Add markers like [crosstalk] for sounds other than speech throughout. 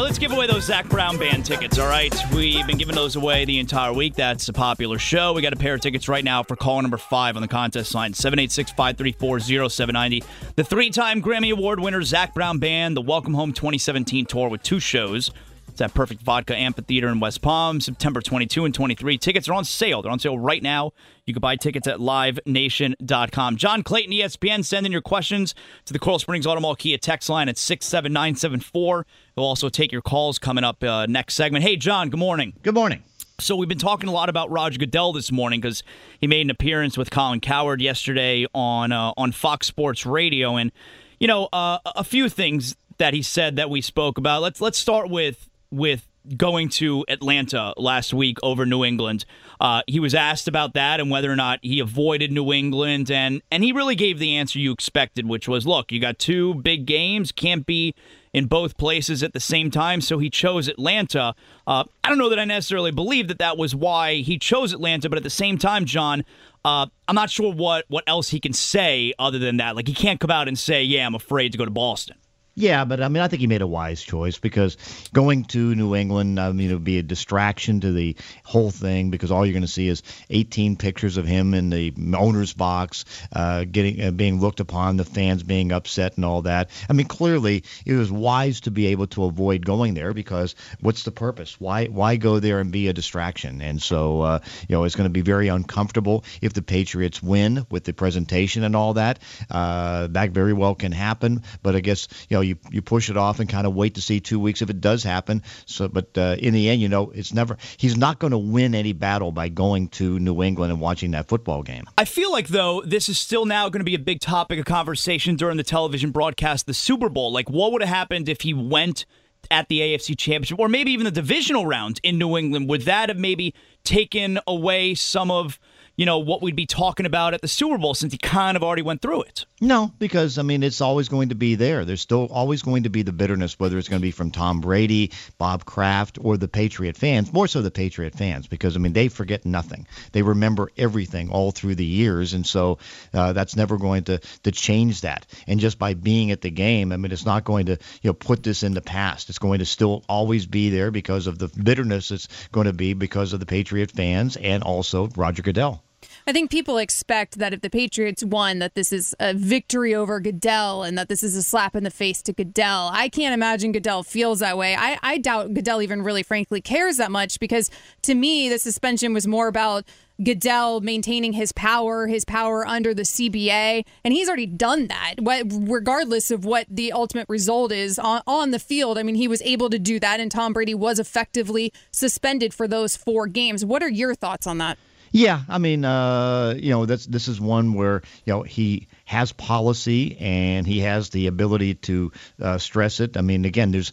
Right, let's give away those Zac Brown band tickets. All right, we've been giving those away the entire week. That's a popular show. We got a pair of tickets right now for call number five on the contest line 786 534 0790. The three time Grammy Award winner, Zac Brown Band, the Welcome Home 2017 tour with two shows. It's at Perfect Vodka Amphitheater in West Palm, September 22 and 23. Tickets are on sale. They're on sale right now. You can buy tickets at livenation.com. John Clayton, ESPN, send in your questions to the Coral Springs Automall Kia text line at 67974. We'll also take your calls coming up uh, next segment. Hey, John, good morning. Good morning. So we've been talking a lot about Roger Goodell this morning because he made an appearance with Colin Cowherd yesterday on uh, on Fox Sports Radio, and you know uh, a few things that he said that we spoke about. Let's let's start with with going to Atlanta last week over New England. Uh, he was asked about that and whether or not he avoided New England, and and he really gave the answer you expected, which was, look, you got two big games, can't be in both places at the same time, so he chose Atlanta. Uh, I don't know that I necessarily believe that that was why he chose Atlanta, but at the same time, John, uh, I'm not sure what what else he can say other than that. Like he can't come out and say, "Yeah, I'm afraid to go to Boston." Yeah, but I mean, I think he made a wise choice because going to New England, I mean, it would be a distraction to the whole thing because all you're going to see is 18 pictures of him in the owner's box, uh, getting uh, being looked upon, the fans being upset and all that. I mean, clearly it was wise to be able to avoid going there because what's the purpose? Why why go there and be a distraction? And so, uh, you know, it's going to be very uncomfortable if the Patriots win with the presentation and all that. Uh, that very well can happen, but I guess you know you, you push it off and kind of wait to see two weeks if it does happen. So, but uh, in the end, you know, it's never he's not going to win any battle by going to New England and watching that football game. I feel like though this is still now going to be a big topic of conversation during the television broadcast, the Super Bowl. Like, what would have happened if he went at the AFC Championship, or maybe even the divisional round in New England? Would that have maybe taken away some of you know what we'd be talking about at the Super Bowl since he kind of already went through it? No, because I mean it's always going to be there. There's still always going to be the bitterness, whether it's going to be from Tom Brady, Bob Kraft, or the Patriot fans. More so the Patriot fans, because I mean they forget nothing. They remember everything all through the years, and so uh, that's never going to to change that. And just by being at the game, I mean it's not going to you know put this in the past. It's going to still always be there because of the bitterness it's going to be because of the Patriot fans and also Roger Goodell. I think people expect that if the Patriots won, that this is a victory over Goodell and that this is a slap in the face to Goodell. I can't imagine Goodell feels that way. I, I doubt Goodell even really, frankly, cares that much because to me, the suspension was more about Goodell maintaining his power, his power under the CBA, and he's already done that. Regardless of what the ultimate result is on, on the field, I mean, he was able to do that, and Tom Brady was effectively suspended for those four games. What are your thoughts on that? Yeah, I mean, uh, you know, that's this is one where you know he has policy and he has the ability to uh, stress it. I mean, again, there's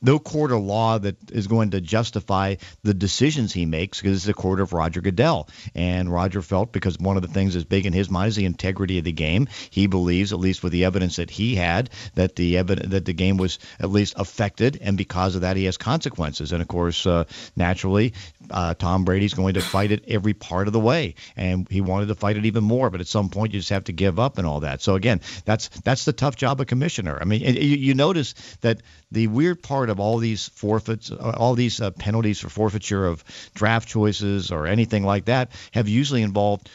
no court of law that is going to justify the decisions he makes because it's the court of Roger Goodell. And Roger felt because one of the things that's big in his mind is the integrity of the game. He believes, at least with the evidence that he had, that the evidence that the game was at least affected, and because of that, he has consequences. And of course, uh, naturally, uh, Tom Brady's going to fight it every part of the way, and he wanted to fight it even more. But at some point, you just have to give up and all that. So again, that's that's the tough job of commissioner. I mean, you, you notice that the weird part of all these forfeits, all these uh, penalties for forfeiture of draft choices or anything like that, have usually involved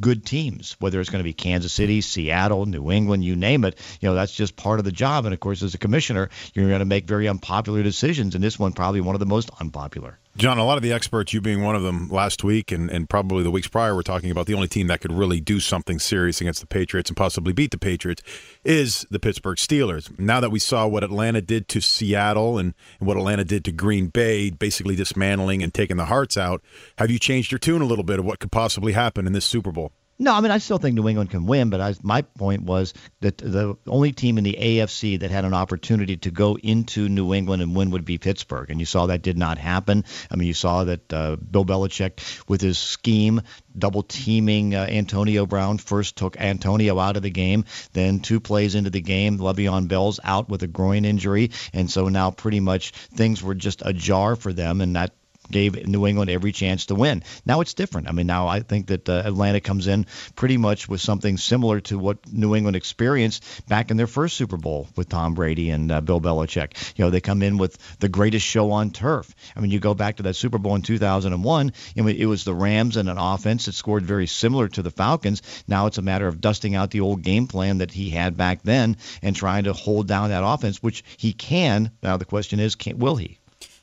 good teams, whether it's going to be Kansas City, Seattle, New England, you name it. You know, that's just part of the job. And of course, as a commissioner, you're going to make very unpopular decisions, and this one probably one of the most unpopular. John, a lot of the experts, you being one of them last week and, and probably the weeks prior, were talking about the only team that could really do something serious against the Patriots and possibly beat the Patriots is the Pittsburgh Steelers. Now that we saw what Atlanta did to Seattle and, and what Atlanta did to Green Bay, basically dismantling and taking the hearts out, have you changed your tune a little bit of what could possibly happen in this Super Bowl? No, I mean I still think New England can win, but I, my point was that the only team in the AFC that had an opportunity to go into New England and win would be Pittsburgh, and you saw that did not happen. I mean, you saw that uh, Bill Belichick with his scheme double teaming uh, Antonio Brown first took Antonio out of the game, then two plays into the game, Le'Veon Bell's out with a groin injury, and so now pretty much things were just ajar for them, and that gave New England every chance to win. Now it's different. I mean, now I think that uh, Atlanta comes in pretty much with something similar to what New England experienced back in their first Super Bowl with Tom Brady and uh, Bill Belichick. You know, they come in with the greatest show on turf. I mean, you go back to that Super Bowl in 2001, I mean, it was the Rams and an offense that scored very similar to the Falcons. Now it's a matter of dusting out the old game plan that he had back then and trying to hold down that offense, which he can. Now the question is, can, will he?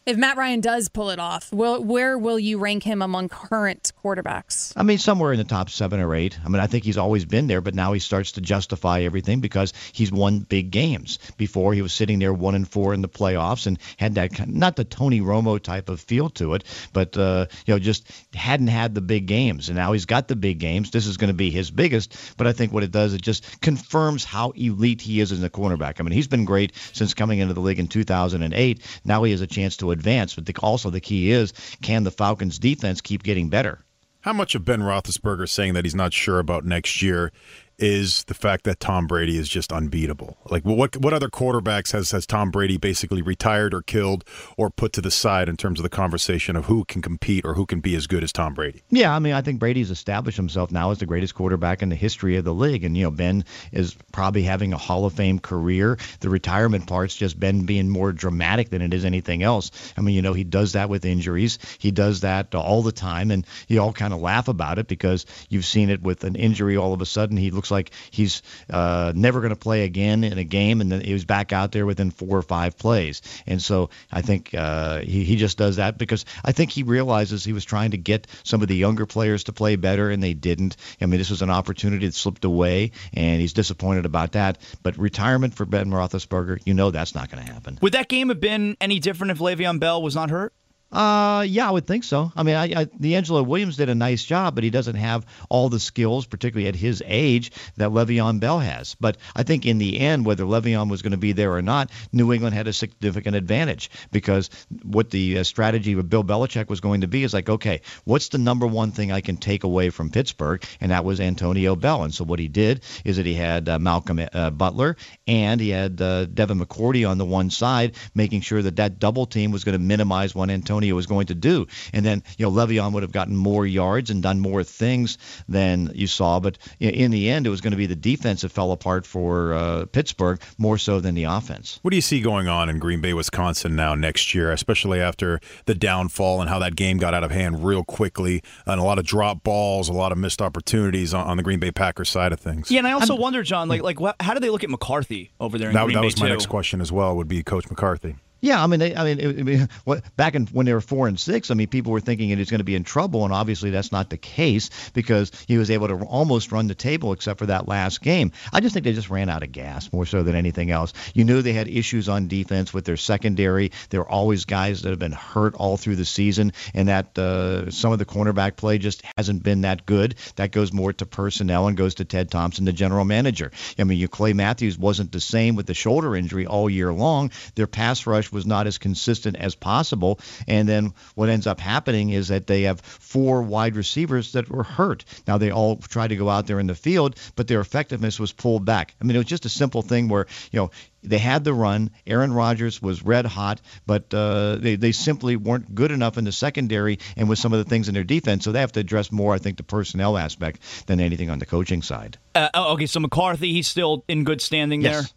If Matt Ryan does pull it off, will, where will you rank him among current quarterbacks? I mean, somewhere in the top seven or eight. I mean, I think he's always been there, but now he starts to justify everything because he's won big games. Before he was sitting there one and four in the playoffs and had that not the Tony Romo type of feel to it, but uh, you know, just hadn't had the big games, and now he's got the big games. This is going to be his biggest, but I think what it does it just confirms how elite he is as a cornerback. I mean, he's been great since coming into the league in 2008. Now he has a chance to advance. But the, also the key is, can the Falcons' defense keep getting better? How much of Ben Roethlisberger saying that he's not sure about next year is the fact that Tom Brady is just unbeatable. Like what what other quarterbacks has has Tom Brady basically retired or killed or put to the side in terms of the conversation of who can compete or who can be as good as Tom Brady? Yeah, I mean, I think Brady's established himself now as the greatest quarterback in the history of the league, and you know Ben is probably having a Hall of Fame career. The retirement part's just Ben being more dramatic than it is anything else. I mean, you know, he does that with injuries. He does that all the time, and you all kind of laugh about it because you've seen it with an injury. All of a sudden, he looks like he's uh, never going to play again in a game, and then he was back out there within four or five plays. And so I think uh, he he just does that because I think he realizes he was trying to get some of the younger players to play better, and they didn't. I mean, this was an opportunity that slipped away, and he's disappointed about that. But retirement for Ben Roethlisberger, you know that's not going to happen. Would that game have been any different if Le'Veon Bell was not hurt? Uh, yeah, I would think so. I mean, I, I, Williams did a nice job, but he doesn't have all the skills, particularly at his age, that Le'Veon Bell has. But I think in the end, whether Le'Veon was going to be there or not, New England had a significant advantage because what the uh, strategy of Bill Belichick was going to be is like, okay, what's the number one thing I can take away from Pittsburgh? And that was Antonio Bell. And so what he did is that he had uh, Malcolm uh, Butler and he had uh, Devin McCourty on the one side, making sure that that double team was going to minimize one Antonio Antonio was going to do. And then, you know, Le'Veon would have gotten more yards and done more things than you saw. But in the end, it was going to be the defense that fell apart for uh, Pittsburgh more so than the offense. What do you see going on in Green Bay, Wisconsin now next year, especially after the downfall and how that game got out of hand real quickly and a lot of drop balls, a lot of missed opportunities on, on the Green Bay Packers side of things? Yeah, and I also I'm, wonder, John, like, like how do they look at McCarthy over there in that, Green that Bay was my too? next question as well. Would be Coach McCarthy. Yeah, I mean, they, I mean, it, what, back in when they were four and six, I mean, people were thinking he was going to be in trouble, and obviously that's not the case because he was able to almost run the table except for that last game. I just think they just ran out of gas more so than anything else. You knew they had issues on defense with their secondary. There were always guys that have been hurt all through the season, and that uh, some of the cornerback play just hasn't been that good. That goes more to personnel and goes to Ted Thompson, the general manager. I mean, you Clay Matthews wasn't the same with the shoulder injury all year long. Their pass rush was not as consistent as possible. And then what ends up happening is that they have four wide receivers that were hurt. Now they all tried to go out there in the field, but their effectiveness was pulled back. I mean, it was just a simple thing where, you know, they had the run. Aaron Rodgers was red hot, but uh, they, they simply weren't good enough in the secondary and with some of the things in their defense. So they have to address more, I think, the personnel aspect than anything on the coaching side. Uh, okay, so McCarthy, he's still in good standing yes. there?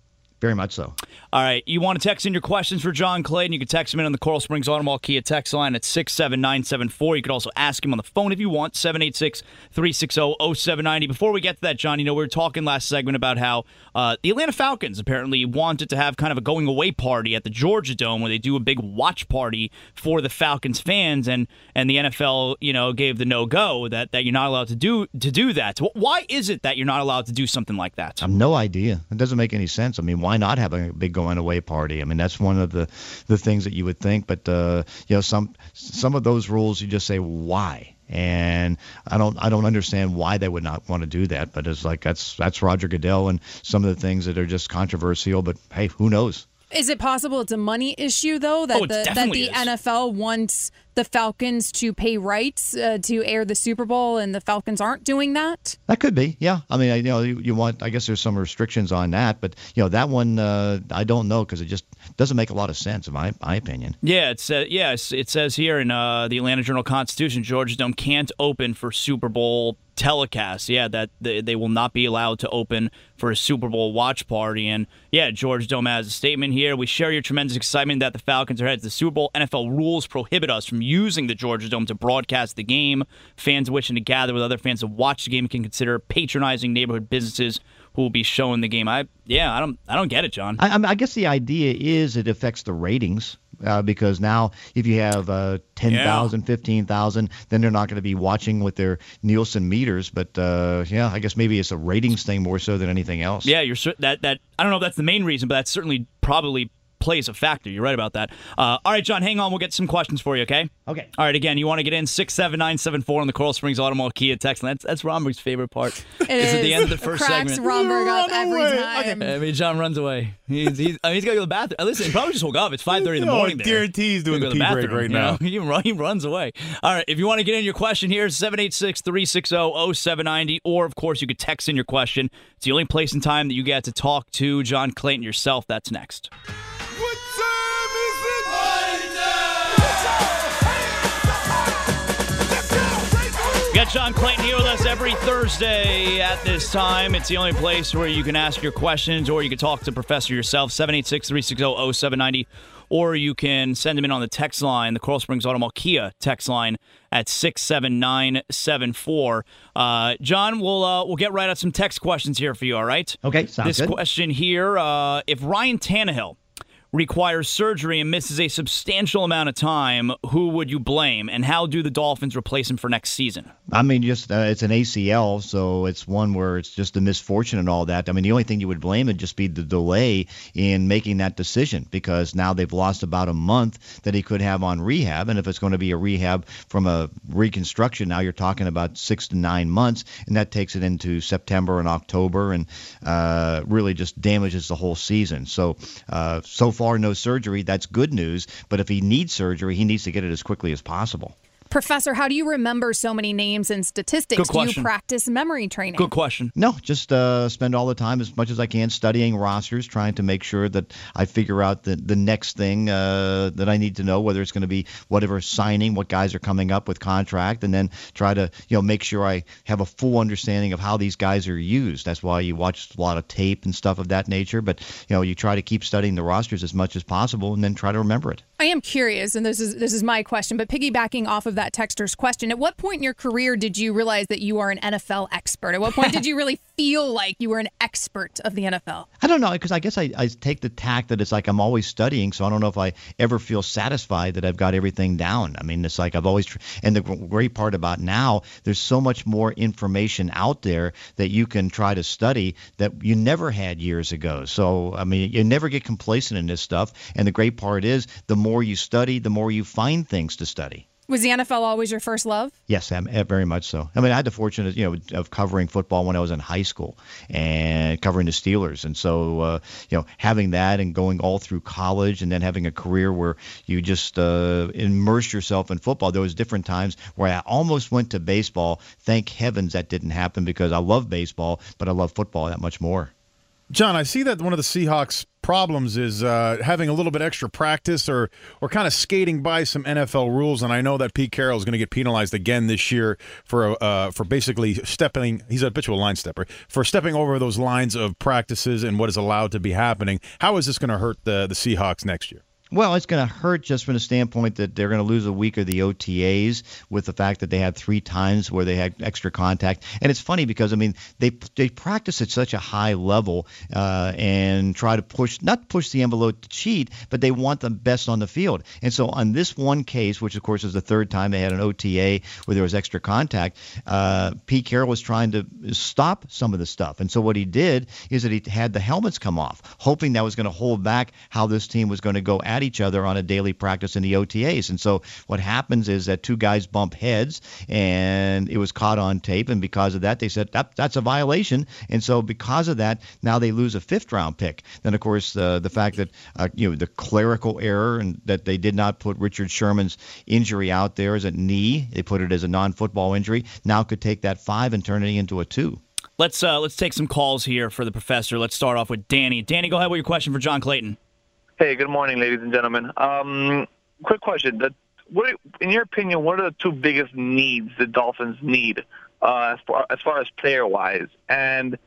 Very much so. All right. You want to text in your questions for John Clayton? You can text him in on the Coral Springs Automall Kia text line at 67974. You could also ask him on the phone if you want, 786 360 0790. Before we get to that, John, you know, we were talking last segment about how uh, the Atlanta Falcons apparently wanted to have kind of a going away party at the Georgia Dome where they do a big watch party for the Falcons fans, and, and the NFL, you know, gave the no go that, that you're not allowed to do to do that. Why is it that you're not allowed to do something like that? I have no idea. It doesn't make any sense. I mean, why? Why not have a big going away party? I mean, that's one of the the things that you would think, but uh, you know, some some of those rules you just say why and I don't I don't understand why they would not want to do that. But it's like that's that's Roger Goodell and some of the things that are just controversial. But hey, who knows? Is it possible it's a money issue though that Oh, the that the is. NFL wants the Falcons to pay rights uh, to air the Super Bowl and the Falcons aren't doing that? That could be, yeah. I mean, I, you know, you, you want. I guess there's some restrictions on that, but you know, that one uh, I don't know because it just doesn't make a lot of sense, in my my opinion. Yeah, it says yes. It says here in uh, the Atlanta Journal Constitution, Georgia Dome can't open for Super Bowl telecast. Yeah, that they, they will not be allowed to open for a Super Bowl watch party. And yeah, Georgia Dome has a statement here. We share your tremendous excitement that the Falcons are headed to the Super Bowl. NFL rules prohibit us from using the Georgia Dome to broadcast the game. Fans wishing to gather with other fans to watch the game can consider patronizing neighborhood businesses who will be showing the game. I yeah, I don't I don't get it, John. I, I, guess the idea is it affects the ratings uh, because now if you have uh, 10,000, 15,000, then they're not going to be watching with their Nielsen meters. But uh, yeah, I guess maybe it's a ratings thing more so than anything else. Yeah, you're that that I don't know if that's the main reason, but that's certainly probably plays a factor. You're right about that. Uh, all right, John, hang on. We'll get some questions for you. Okay. Okay. All right. Again, you want to get in six seven nine seven four on the Coral Springs Automobile Kia text line. That's that's Romberg's favorite part. [laughs] It is at the end of the first Cracks segment. Romberg up every away. time. I mean, John runs away. He's, he's, I mean, he's got to go to the bathroom. Uh, Listen, he probably just woke up. It's 5.30 in the Oh, morning there. guarantee he's doing He'll the go to pee break bathroom, right you now. know? [laughs] He, run, he runs away. All right, if you want to get in your question here, 786-360-0790, or, of course, you could text in your question. It's the only place and time that you get to talk to John Clayton yourself. That's next. John Clayton here with us every Thursday at this time. It's the only place where you can ask your questions or you can talk to Professor yourself, 786 360 0790, or you can send them in on the text line, the Coral Springs Automall Kia text line at 67974. Uh, John, we'll, uh, we'll get right at some text questions here for you, all right? Okay, sounds This good. question here uh, if Ryan Tannehill requires surgery and misses a substantial amount of time, who would you blame? And how do the Dolphins replace him for next season? I mean, just uh, it's an ACL, so it's one where it's just a misfortune and all that. I mean, the only thing you would blame would just be the delay in making that decision because now they've lost about a month that he could have on rehab, and if it's going to be a rehab from a reconstruction, now you're talking about six to nine months, and that takes it into September and October, and uh, really just damages the whole season. So, uh, so far, no surgery. That's good news. But if he needs surgery, he needs to get it as quickly as possible. Professor, how do you remember so many names and statistics? Good do you practice memory training? Good question. No, just uh, spend all the time as much as I can studying rosters, trying to make sure that I figure out the the next thing uh, that I need to know, whether it's going to be whatever signing, what guys are coming up with contract, and then try to you know make sure I have a full understanding of how these guys are used. That's why you watch a lot of tape and stuff of that nature. But you know you try to keep studying the rosters as much as possible, and then try to remember it. I am curious, and this is this is my question, but piggybacking off of that texter's question, at what point in your career did you realize that you are an NFL expert? At what point did you really [laughs] feel like you were an expert of the NFL? I don't know because I guess I, I take the tack that it's like I'm always studying, so I don't know if I ever feel satisfied that I've got everything down. I mean, it's like I've always, and the great part about now, there's so much more information out there that you can try to study that you never had years ago. So I mean, you never get complacent in this stuff, and the great part is the more you study, the more you find things to study. Was the NFL always your first love? Yes, eh, very much so. I mean, I had the fortune, of, you know, of covering football when I was in high school and covering the Steelers, and so uh, you know, having that and going all through college, and then having a career where you just uh, immerse yourself in football. There was different times where I almost went to baseball. Thank heavens that didn't happen because I love baseball, but I love football that much more. John, I see that one of the Seahawks' problems is uh, having a little bit extra practice or or kind of skating by some NFL rules. And I know that Pete Carroll is going to get penalized again this year for uh, for basically stepping. He's a habitual line stepper for stepping over those lines of practices and what is allowed to be happening. How is this going to hurt the the Seahawks next year? Well, it's going to hurt just from the standpoint that they're going to lose a week of the OTAs with the fact that they had three times where they had extra contact. And it's funny because I mean they they practice at such a high level uh, and try to push not push the envelope to cheat, but they want the best on the field. And so on this one case, which of course is the third time they had an OTA where there was extra contact, uh, Pete Carroll was trying to stop some of the stuff. And so what he did is that he had the helmets come off, hoping that was going to hold back how this team was going to go at at each other on a daily practice in the OTAs. And so what happens is that two guys bump heads, and it was caught on tape. And because of that, they said that that's a violation. And so because of that, now they lose a fifth round pick. Then of course uh, the fact that uh, you know the clerical error and that they did not put Richard Sherman's injury out there as a knee, they put it as a non-football injury. Now could take that five and turn it into a two. Let's uh, let's take some calls here for the professor. Let's start off with Danny. Danny, go ahead with your question for John Clayton. Hey, good morning, ladies and gentlemen. Um, quick question: the, what, in your opinion, what are the two biggest needs the Dolphins need uh, as far as, far as player wise, and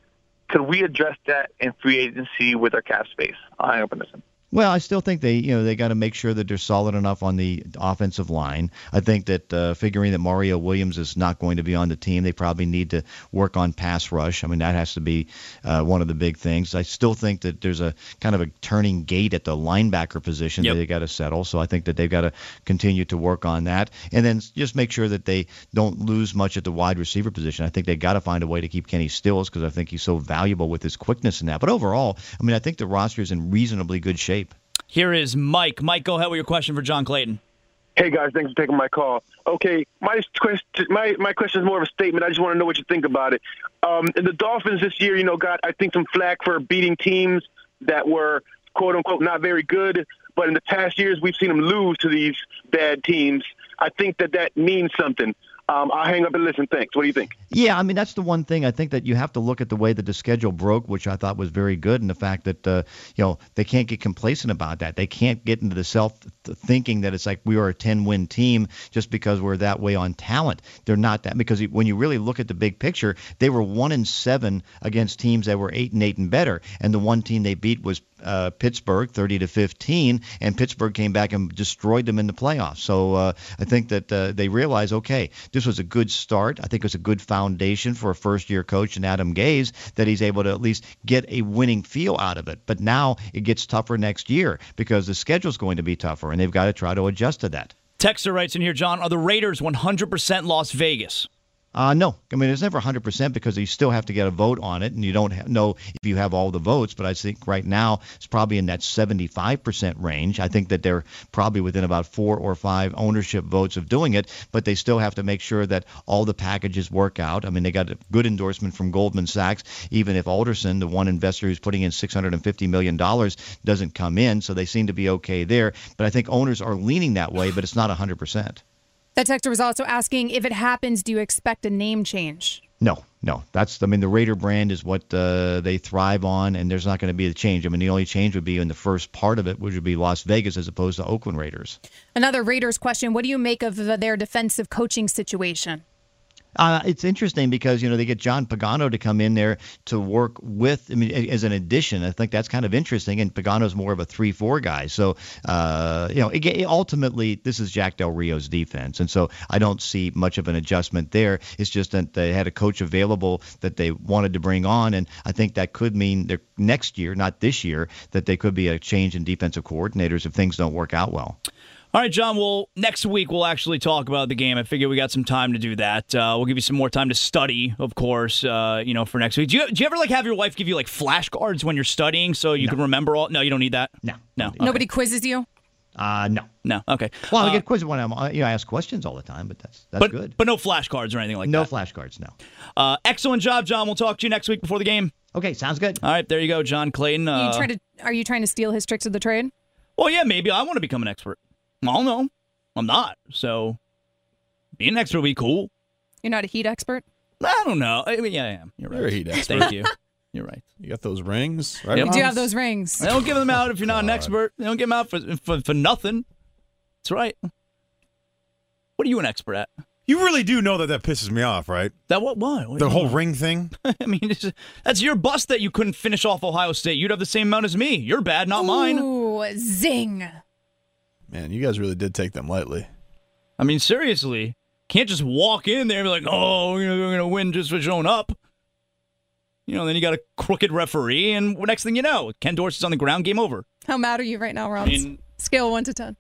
could we address that in free agency with our cap space? I open this. Well, I still think they, you know, they got to make sure that they're solid enough on the offensive line. I think that uh, figuring that Mario Williams is not going to be on the team, they probably need to work on pass rush. I mean, that has to be uh, one of the big things. I still think that there's a kind of a turning gate at the linebacker position Yep. that they got to settle. So I think that they've got to continue to work on that, and then just make sure that they don't lose much at the wide receiver position. I think they got to find a way to keep Kenny Stills because I think he's so valuable with his quickness and that. But overall, I mean, I think the roster is in reasonably good shape. Here is Mike. Mike, go ahead with your question for John Clayton. Hey guys, thanks for taking my call. Okay, my question, my my question is more of a statement. I just want to know what you think about it. Um, the Dolphins this year, you know, got I think some flack for beating teams that were quote unquote not very good. But in the past years, we've seen them lose to these bad teams. I think that that means something. Um, I'll hang up and listen. Thanks. What do you think? Yeah, I mean that's the one thing I think that you have to look at the way that the schedule broke, which I thought was very good, and the fact that uh, you know they can't get complacent about that. They can't get into the self thinking that it's like we are a 10 win team just because we're that way on talent. They're not that because when you really look at the big picture, they were one and seven against teams that were eight and eight and better, and the one team they beat was uh, Pittsburgh, 30 to 15, and Pittsburgh came back and destroyed them in the playoffs. So uh, I think that uh, they realize, okay, this was a good start. I think it was a good foundation for a first-year coach and Adam Gase that he's able to at least get a winning feel out of it. But now it gets tougher next year because the schedule's going to be tougher, and they've got to try to adjust to that. Texter writes in here, John, are the Raiders 100% Las Vegas? Uh, no, I mean it's never 100% because you still have to get a vote on it, and you don't ha- know if you have all the votes. But I think right now it's probably in that 75% range. I think that they're probably within about four or five ownership votes of doing it, but they still have to make sure that all the packages work out. I mean they got a good endorsement from Goldman Sachs, even if Adelson, the one investor who's putting in 650 million dollars, doesn't come in, so they seem to be okay there. But I think owners are leaning that way, but it's not 100%. That texter was also asking if it happens, do you expect a name change? No, no. That's I mean the Raider brand is what uh, they thrive on, and there's not going to be a change. I mean the only change would be in the first part of it, which would be Las Vegas as opposed to Oakland Raiders. Another Raiders question What do you make of their defensive coaching situation? Uh, it's interesting because you know they get John Pagano to come in there to work with. I mean, as an addition, I think that's kind of interesting. And Pagano's more of a three-four guy, so uh, you know, it, ultimately this is Jack Del Rio's defense, and so I don't see much of an adjustment there. It's just that they had a coach available that they wanted to bring on, and I think that could mean that next year, not this year, that they could be a change in defensive coordinators if things don't work out well. All right, John. Well, next week we'll actually talk about the game. I figure we got some time to do that. Uh, we'll give you some more time to study, of course. Uh, you know, for next week. Do you, do you ever like have your wife give you like flashcards when you're studying so you can remember all? No, you don't need that. No, No. Okay. Nobody quizzes you? Uh, no. No. Okay. Well, I Uh, get quizzes when I'm, uh, you know, I ask questions all the time, but that's that's but good. but no flashcards or anything like no that. No flashcards, no. Uh, excellent job, John. We'll talk to you next week before the game. Okay, sounds good. All right, there you go, John Clayton. you Uh, try to are you trying to steal his tricks of the trade? well, yeah, maybe I want to become an expert. I don't know. I'm not. So being an expert would be cool. You're not a heat expert? I don't know. I mean, yeah, I am. You're right. You're a heat expert. Thank you. [laughs] You're right. You got those rings, right? You do have those rings. They don't give them out if you're not an expert. They don't give them out for, for for nothing. That's right. What are you an expert at? You really do know that that pisses me off, right? That what? What? what The whole ring thing. [laughs] I mean, it's, that's your bust that you couldn't finish off Ohio State. You'd have the same amount as me. You're bad, not mine. Ooh, zing. Man, you guys really did take them lightly. I mean, seriously, can't just walk in there and be like, "Oh, we're gonna, we're gonna win just for showing up." You know, then you got a crooked referee, and next thing you know, Ken Dorsey's on the ground. Game over. How mad are you right now, Rob? I mean- Scale one to ten.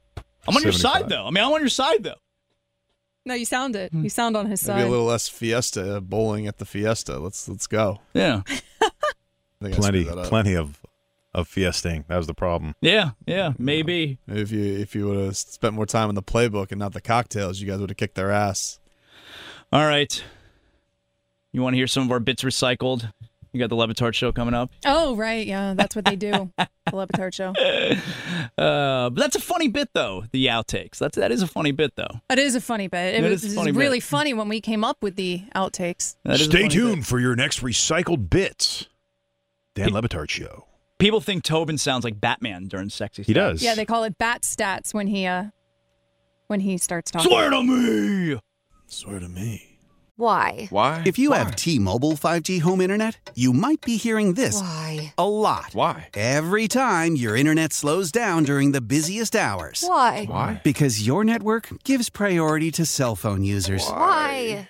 I'm on your side, though. I mean, I'm on your side, though. No, you sound it. Hmm. You sound on his Maybe side. a little less fiesta bowling at the fiesta. Let's let's go. Yeah. I think I Plenty, screwed that up. plenty of of fiesting. That was the problem. Yeah, yeah, maybe. If you if you would have spent more time in the playbook and not the cocktails, you guys would have kicked their ass. All right. You want to hear some of our bits recycled? You got the Le Batard show coming up. Oh, right. Yeah, that's what they do. [laughs] the Le Batard show. Uh, but that's a funny bit, though. The outtakes. That's that is a funny bit, though. That is a funny bit. It That was is a funny bit. really funny when we came up with the outtakes. That is Stay tuned bit. for your next recycled bits. Dan Le Batard Show. People think Tobin sounds like Batman during sexy. He does. Yeah, they call it bat stats when he uh when he starts talking. Swear to me. Swear to me. Why? Why? If you have T-Mobile 5G home internet, you might be hearing this Why? a lot. Why? Every time your internet slows down during the busiest hours. Why? Why? Because your network gives priority to cell phone users. Why?